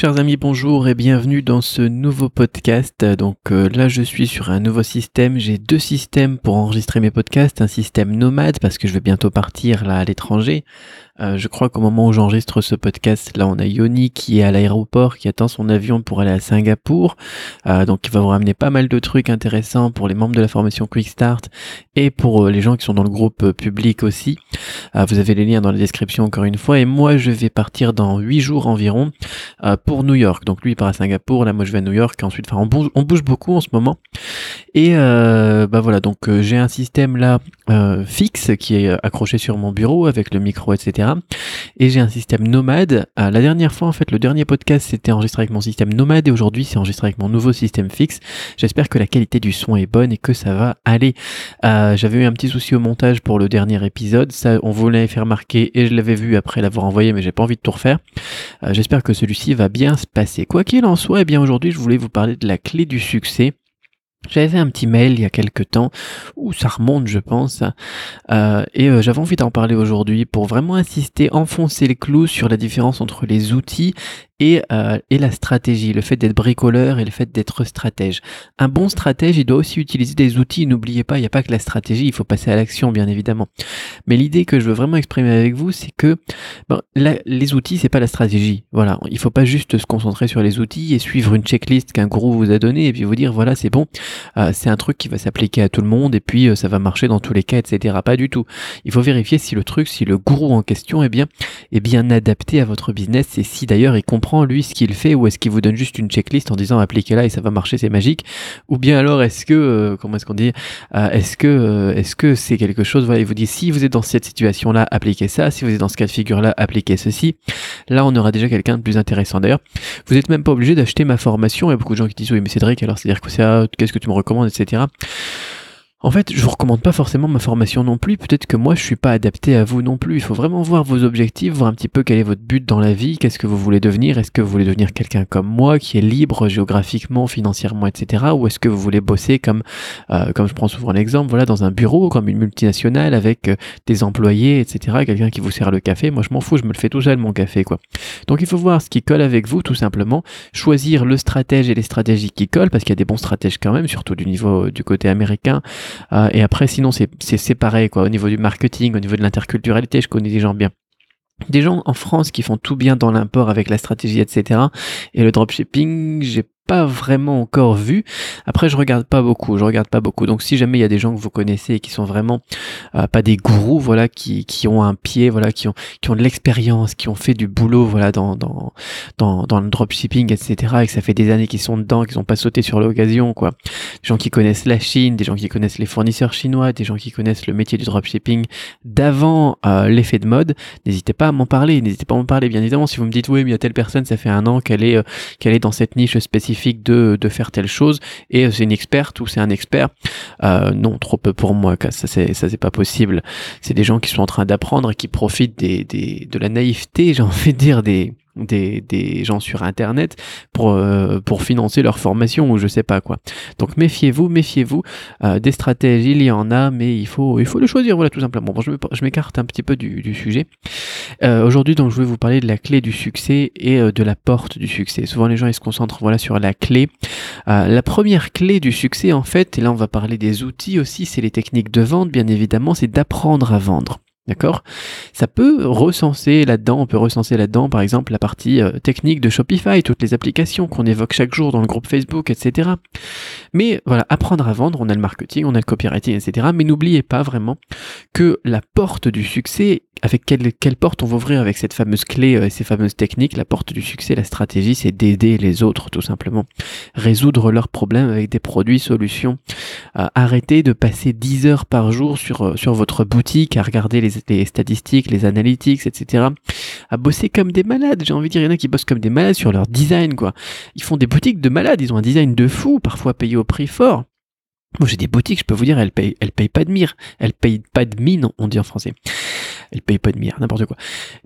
Chers amis, bonjour et bienvenue dans ce nouveau podcast. Donc euh, là, je suis sur un nouveau système. J'ai deux systèmes pour enregistrer mes podcasts. Un système nomade parce que je vais bientôt partir là à l'étranger. Euh, je crois qu'au moment où j'enregistre ce podcast, là, on a Yoni qui est à l'aéroport, qui attend son avion pour aller à Singapour. Euh, donc, il va vous ramener pas mal de trucs intéressants pour les membres de la formation Quick Start et pour les gens qui sont dans le groupe public aussi. vous avez les liens dans la description encore une fois. Et moi, je vais partir dans huit jours environ pour New York. Donc lui il part à Singapour, là moi je vais à New York, ensuite enfin on bouge, on bouge beaucoup en ce moment. Et euh, bah voilà, donc euh, j'ai un système là euh, fixe qui est accroché sur mon bureau avec le micro, etc. Et j'ai un système nomade. la dernière fois en fait, le dernier podcast c'était enregistré avec mon système nomade et aujourd'hui c'est enregistré avec mon nouveau système fixe. J'espère que la qualité du son est bonne et que ça va aller. J'avais eu un petit souci au montage pour le dernier épisode, ça on voulait faire marquer et je l'avais vu après l'avoir envoyé mais j'ai pas envie de tout refaire. J'espère que celui-ci va bien se passer. Quoi qu'il en soit, eh bien aujourd'hui je voulais vous parler de la clé du succès. J'avais fait un petit mail il y a quelques temps, où ça remonte je pense, euh, et euh, j'avais envie d'en parler aujourd'hui pour vraiment insister, enfoncer les clous sur la différence entre les outils et, euh, et la stratégie, le fait d'être bricoleur et le fait d'être stratège. Un bon stratège, il doit aussi utiliser des outils. N'oubliez pas, il n'y a pas que la stratégie, il faut passer à l'action, bien évidemment. Mais l'idée que je veux vraiment exprimer avec vous, c'est que bon, les outils, c'est pas la stratégie. Voilà, il faut pas juste se concentrer sur les outils et suivre une checklist qu'un gourou vous a donnée et puis vous dire voilà, c'est bon, euh, c'est un truc qui va s'appliquer à tout le monde et puis euh, ça va marcher dans tous les cas, etc. Pas du tout. Il faut vérifier si le truc, si le gourou en question est bien, est bien adapté à votre business et si d'ailleurs il comprend lui ce qu'il fait ou est-ce qu'il vous donne juste une checklist en disant appliquez-la et ça va marcher c'est magique ou bien alors est-ce que euh, comment est-ce qu'on dit euh, est-ce que euh, est-ce que c'est quelque chose voilà il vous dit si vous êtes dans cette situation là appliquez ça. Si vous êtes dans ce cas de figure là appliquez ceci. Là on aura déjà quelqu'un de plus intéressant. D'ailleurs vous n'êtes même pas obligé d'acheter ma formation. Il y a beaucoup de gens qui disent oui mais Cédric alors c'est à dire que c'est qu'est-ce que tu me recommandes etc en fait, je vous recommande pas forcément ma formation non plus. Peut-être que moi, je suis pas adapté à vous non plus. Il faut vraiment voir vos objectifs, voir un petit peu quel est votre but dans la vie, qu'est-ce que vous voulez devenir. Est-ce que vous voulez devenir quelqu'un comme moi, qui est libre géographiquement, financièrement, etc. Ou est-ce que vous voulez bosser comme, euh, comme je prends souvent l'exemple, voilà, dans un bureau, comme une multinationale avec euh, des employés, etc. Quelqu'un qui vous sert le café. Moi, je m'en fous, je me le fais tout seul mon café, quoi. Donc, il faut voir ce qui colle avec vous, tout simplement. Choisir le stratège et les stratégies qui collent, parce qu'il y a des bons stratèges quand même, surtout du niveau du côté américain. Euh, et après, sinon, c'est pareil, quoi. Au niveau du marketing, au niveau de l'interculturalité, je connais des gens bien des gens en France qui font tout bien dans l'import avec la stratégie, etc. Et le dropshipping, j'ai pas vraiment encore vu. Après, je regarde pas beaucoup, je regarde pas beaucoup. Donc, si jamais il y a des gens que vous connaissez et qui sont vraiment euh, pas des gourous, voilà, qui, ont un pied, voilà, qui ont qui ont de l'expérience, qui ont fait du boulot, voilà, dans dans dans, le dropshipping, etc. Et que ça fait des années qu'ils sont dedans, qu'ils ont pas sauté sur l'occasion, quoi. Des gens qui connaissent la Chine, des gens qui connaissent les fournisseurs chinois, des gens qui connaissent le métier du dropshipping d'avant euh, l'effet de mode. N'hésitez pas à m'en parler, n'hésitez pas à m'en parler. Bien évidemment, si vous me dites oui, mais il y a telle personne, ça fait un an qu'elle est euh, qu'elle est dans cette niche spécifique de, de faire telle chose et c'est une experte ou c'est un expert? Euh, non, trop peu pour moi, ça c'est ça c'est pas possible. C'est des gens qui sont en train d'apprendre et qui profitent des, des de la naïveté, j'ai envie de dire des des, gens sur internet pour, euh, pour financer leur formation ou je sais pas quoi. Donc méfiez-vous, méfiez-vous. Euh, des stratégies, il y en a, mais il faut, il faut le choisir, voilà tout simplement. Bon, je m'écarte un petit peu du, sujet. Euh, Aujourd'hui, donc, je vais vous parler de la clé du succès et de la porte du succès. Souvent, les gens ils se concentrent voilà sur la clé. La première clé du succès, en fait, et là on va parler des outils aussi, c'est les techniques de vente, bien évidemment, c'est d'apprendre à vendre. D'accord? Ça peut recenser là-dedans, on peut recenser là-dedans par exemple la partie euh, technique de Shopify, toutes les applications qu'on évoque chaque jour dans le groupe Facebook, etc. Mais voilà, apprendre à vendre, on a le marketing, on a le copywriting, etc. Mais n'oubliez pas vraiment que la porte du succès, avec quelle, quelle porte on va ouvrir avec cette fameuse clé euh, et ces fameuses techniques, la porte du succès, la stratégie, c'est d'aider les autres tout simplement. Résoudre leurs problèmes avec des produits, solutions. Euh, arrêtez de passer 10 heures par jour sur, sur votre boutique à regarder les les statistiques, les analytics, etc. À bosser comme des malades. J'ai envie de dire, il y en a qui bossent comme des malades sur leur design, quoi. Ils font des boutiques de malades, ils ont un design de fou, parfois payé au prix fort. Moi, j'ai des boutiques, je peux vous dire, elles payent, elles payent pas de mire. Elles payent pas de mine, on dit en français. Elles payent pas de mire, n'importe quoi.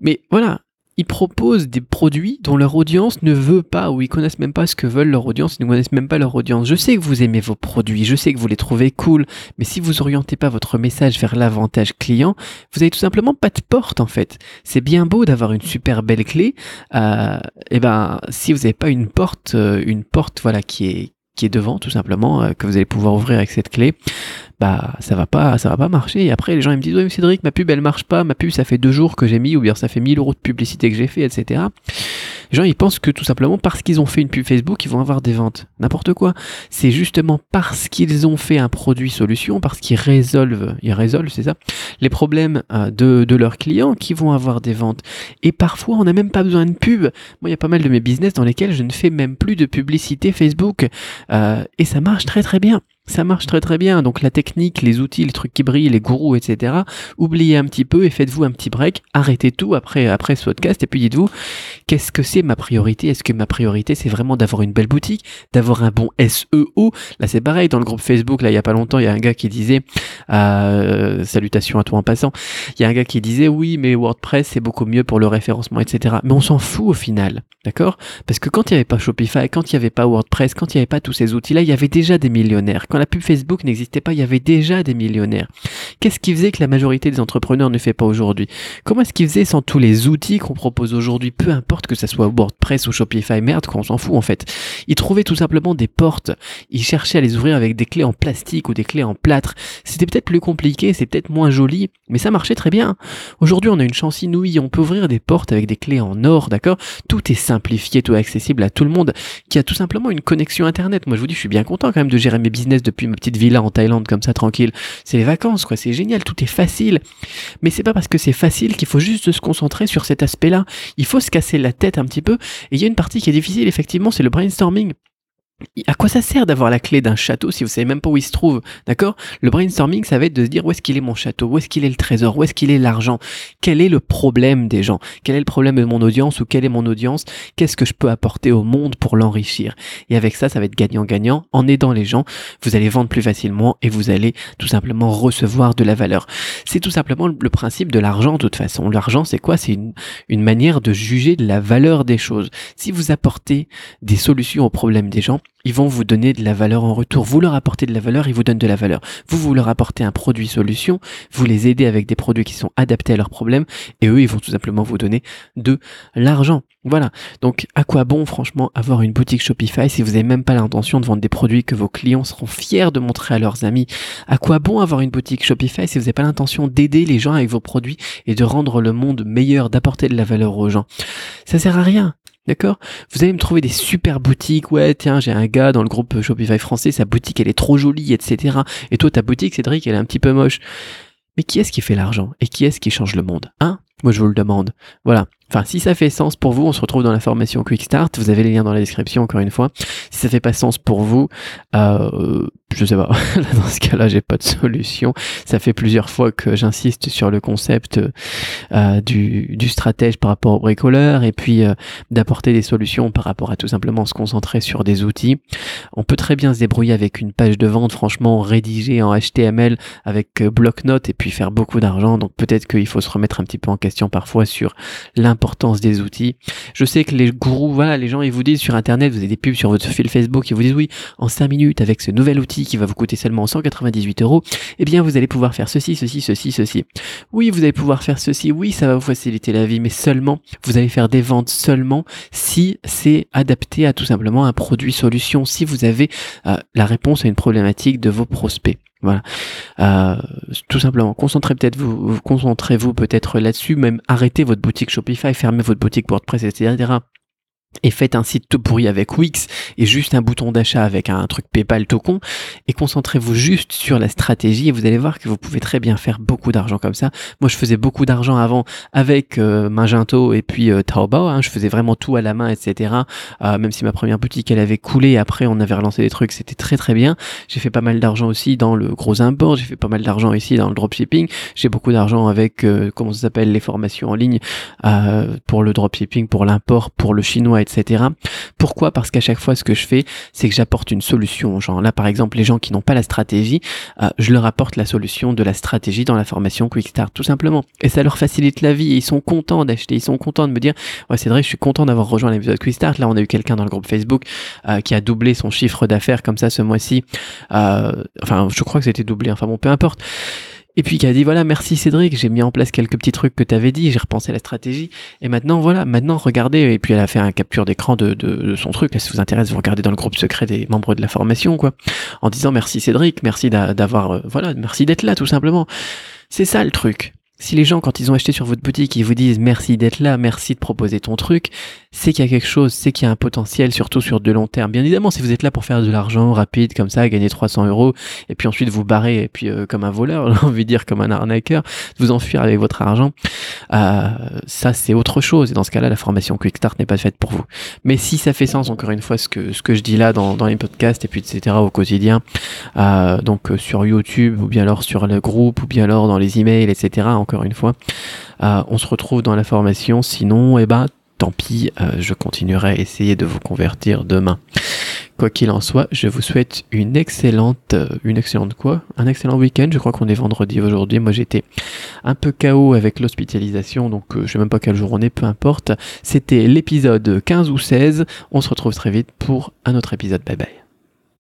Mais voilà, ils proposent des produits dont leur audience ne veut pas ou ils connaissent même pas ce que veulent leur audience, ils ne connaissent même pas leur audience. Je sais que vous aimez vos produits, je sais que vous les trouvez cool, mais si vous orientez pas votre message vers l'avantage client, vous avez tout simplement pas de porte en fait. C'est bien beau d'avoir une super belle clé, euh, et ben si vous n'avez pas une porte, euh, une porte voilà qui est qui est devant tout simplement euh, que vous allez pouvoir ouvrir avec cette clé bah ça va pas ça va pas marcher. Et après les gens ils me disent oui Cédric ma pub elle marche pas. Ma pub ça fait deux jours que j'ai mis ou bien ça fait 1000 euros de publicité que j'ai fait etc les gens ils pensent que tout simplement parce qu'ils ont fait une pub Facebook ils vont avoir des ventes. N'importe quoi. C'est justement parce qu'ils ont fait un produit solution parce qu'ils résolvent ils résolvent c'est ça les problèmes euh, de, de leurs clients qui vont avoir des ventes. Et parfois on n'a même pas besoin de pub. Moi il y a pas mal de mes business dans lesquels je ne fais même plus de publicité Facebook. Euh, et ça marche très très bien ça marche très très bien. Donc la technique, les outils, les trucs qui brillent, les gourous, etc. Oubliez un petit peu et faites-vous un petit break. Arrêtez tout après, après ce podcast et puis dites-vous, qu'est-ce que c'est ma priorité? Est-ce que ma priorité c'est vraiment d'avoir une belle boutique, d'avoir un bon SEO Là c'est pareil, dans le groupe Facebook, là il y a pas longtemps, il y a un gars qui disait, euh, salutations à toi en passant, il y a un gars qui disait, oui mais WordPress c'est beaucoup mieux pour le référencement, etc. Mais on s'en fout au final, d'accord? Parce que quand il n'y avait pas Shopify, quand il n'y avait pas WordPress, quand il n'y avait pas tous ces outils-là, il y avait déjà des millionnaires la pub Facebook n'existait pas, il y avait déjà des millionnaires. Qu'est-ce qui faisait que la majorité des entrepreneurs ne fait pas aujourd'hui? Comment est-ce qu'ils faisaient sans tous les outils qu'on propose aujourd'hui? Peu importe que ce soit WordPress ou Shopify, merde, qu'on s'en fout en fait. Ils trouvaient tout simplement des portes. Ils cherchaient à les ouvrir avec des clés en plastique ou des clés en plâtre. C'était peut-être plus compliqué, c'est peut-être moins joli, mais ça marchait très bien. Aujourd'hui, on a une chance inouïe. On peut ouvrir des portes avec des clés en or, d'accord? Tout est simplifié, tout est accessible à tout le monde qui a tout simplement une connexion Internet. Moi, je vous dis, je suis bien content quand même de gérer mes business depuis ma petite villa en Thaïlande comme ça tranquille. C'est les vacances quoi, c'est génial, tout est facile. Mais c'est pas parce que c'est facile qu'il faut juste se concentrer sur cet aspect-là. Il faut se casser la tête un petit peu. Et il y a une partie qui est difficile effectivement, c'est le brainstorming. À quoi ça sert d'avoir la clé d'un château si vous savez même pas où il se trouve D'accord? Le brainstorming, ça va être de se dire où est-ce qu'il est mon château, où est-ce qu'il est le trésor, où est-ce qu'il est l'argent, quel est le problème des gens, quel est le problème de mon audience ou quelle est mon audience, qu'est-ce que je peux apporter au monde pour l'enrichir? Et avec ça, ça va être gagnant-gagnant. En aidant les gens, vous allez vendre plus facilement et vous allez tout simplement recevoir de la valeur. C'est tout simplement le principe de l'argent de toute façon. L'argent, c'est quoi? C'est une, une manière de juger de la valeur des choses. Si vous apportez des solutions aux problèmes des gens, ils vont vous donner de la valeur en retour. Vous leur apportez de la valeur, ils vous donnent de la valeur. Vous, vous leur apportez un produit solution, vous les aidez avec des produits qui sont adaptés à leurs problèmes, et eux, ils vont tout simplement vous donner de l'argent. Voilà. Donc, à quoi bon, franchement, avoir une boutique Shopify si vous n'avez même pas l'intention de vendre des produits que vos clients seront fiers de montrer à leurs amis? À quoi bon avoir une boutique Shopify si vous n'avez pas l'intention d'aider les gens avec vos produits et de rendre le monde meilleur, d'apporter de la valeur aux gens? Ça sert à rien. D'accord? Vous allez me trouver des super boutiques. Ouais, tiens, j'ai un gars dans le groupe Shopify français, sa boutique, elle est trop jolie, etc. Et toi, ta boutique, Cédric, elle est un petit peu moche. Mais qui est-ce qui fait l'argent? Et qui est-ce qui change le monde? Hein? Moi, je vous le demande. Voilà. Enfin, si ça fait sens pour vous, on se retrouve dans la formation Quick Start. Vous avez les liens dans la description, encore une fois. Si ça fait pas sens pour vous, euh, je sais pas. dans ce cas-là, j'ai pas de solution. Ça fait plusieurs fois que j'insiste sur le concept euh, du, du, stratège par rapport au bricoleur et puis euh, d'apporter des solutions par rapport à tout simplement se concentrer sur des outils. On peut très bien se débrouiller avec une page de vente, franchement, rédigée en HTML avec euh, bloc-notes et puis faire beaucoup d'argent. Donc peut-être qu'il faut se remettre un petit peu en question parfois sur l'importance des outils. Je sais que les gourous, voilà, les gens, ils vous disent sur Internet, vous avez des pubs sur votre fil Facebook, ils vous disent oui, en 5 minutes avec ce nouvel outil qui va vous coûter seulement 198 euros, eh bien vous allez pouvoir faire ceci, ceci, ceci, ceci. Oui, vous allez pouvoir faire ceci, oui, ça va vous faciliter la vie, mais seulement, vous allez faire des ventes seulement si c'est adapté à tout simplement un produit solution, si vous avez euh, la réponse à une problématique de vos prospects. Voilà. Euh, tout simplement, concentrez peut-être vous, concentrez-vous peut-être là-dessus, même arrêtez votre boutique Shopify, fermez votre boutique WordPress, etc et faites un site tout pourri avec Wix et juste un bouton d'achat avec un truc PayPal tout con et concentrez-vous juste sur la stratégie et vous allez voir que vous pouvez très bien faire beaucoup d'argent comme ça. Moi, je faisais beaucoup d'argent avant avec euh, Magento et puis euh, Taobao. Hein. je faisais vraiment tout à la main, etc. Euh, même si ma première boutique elle avait coulé, après on avait relancé des trucs, c'était très très bien. J'ai fait pas mal d'argent aussi dans le gros import. J'ai fait pas mal d'argent ici dans le dropshipping. J'ai beaucoup d'argent avec comment ça s'appelle les formations en ligne pour le dropshipping, pour l'import, pour le chinois etc. Pourquoi? Parce qu'à chaque fois, ce que je fais, c'est que j'apporte une solution. Genre là, par exemple, les gens qui n'ont pas la stratégie, euh, je leur apporte la solution de la stratégie dans la formation Quick Start, tout simplement. Et ça leur facilite la vie. Ils sont contents d'acheter. Ils sont contents de me dire, ouais, c'est vrai, je suis content d'avoir rejoint l'épisode Quick Start. Là, on a eu quelqu'un dans le groupe Facebook euh, qui a doublé son chiffre d'affaires comme ça ce mois-ci. Euh, enfin, je crois que c'était doublé. Enfin bon, peu importe. Et puis qui a dit voilà merci Cédric, j'ai mis en place quelques petits trucs que tu avais dit, j'ai repensé la stratégie et maintenant voilà, maintenant regardez et puis elle a fait un capture d'écran de, de, son truc, si ça vous intéresse vous regardez dans le groupe secret des membres de la formation quoi, en disant merci Cédric, merci d'avoir euh, voilà, merci d'être là tout simplement. C'est ça le truc. Si les gens, quand ils ont acheté sur votre boutique, ils vous disent merci d'être là, merci de proposer ton truc, c'est qu'il y a quelque chose, c'est qu'il y a un potentiel, surtout sur de long terme. Bien évidemment, si vous êtes là pour faire de l'argent rapide, comme ça, gagner 300 euros, et puis ensuite vous barrer, et puis euh, comme un voleur, j'ai envie de dire comme un arnaqueur, vous enfuir avec votre argent, euh, ça c'est autre chose. Et dans ce cas-là, la formation Quick Start n'est pas faite pour vous. Mais si ça fait sens, encore une fois, ce que, ce que je dis là dans, les podcasts, et puis etc. au quotidien, euh, donc sur YouTube, ou bien alors sur le groupe, ou bien alors dans les emails, etc une fois. Euh, on se retrouve dans la formation, sinon, eh ben, tant pis, euh, je continuerai à essayer de vous convertir demain. Quoi qu'il en soit, je vous souhaite une excellente, euh, une excellente quoi? Un excellent week-end. Je crois qu'on est vendredi aujourd'hui. Moi, j'étais un peu KO avec l'hospitalisation, donc je sais même pas quelle jour on est, peu importe. C'était l'épisode 15 ou 16. On se retrouve très vite pour un autre épisode. Bye bye.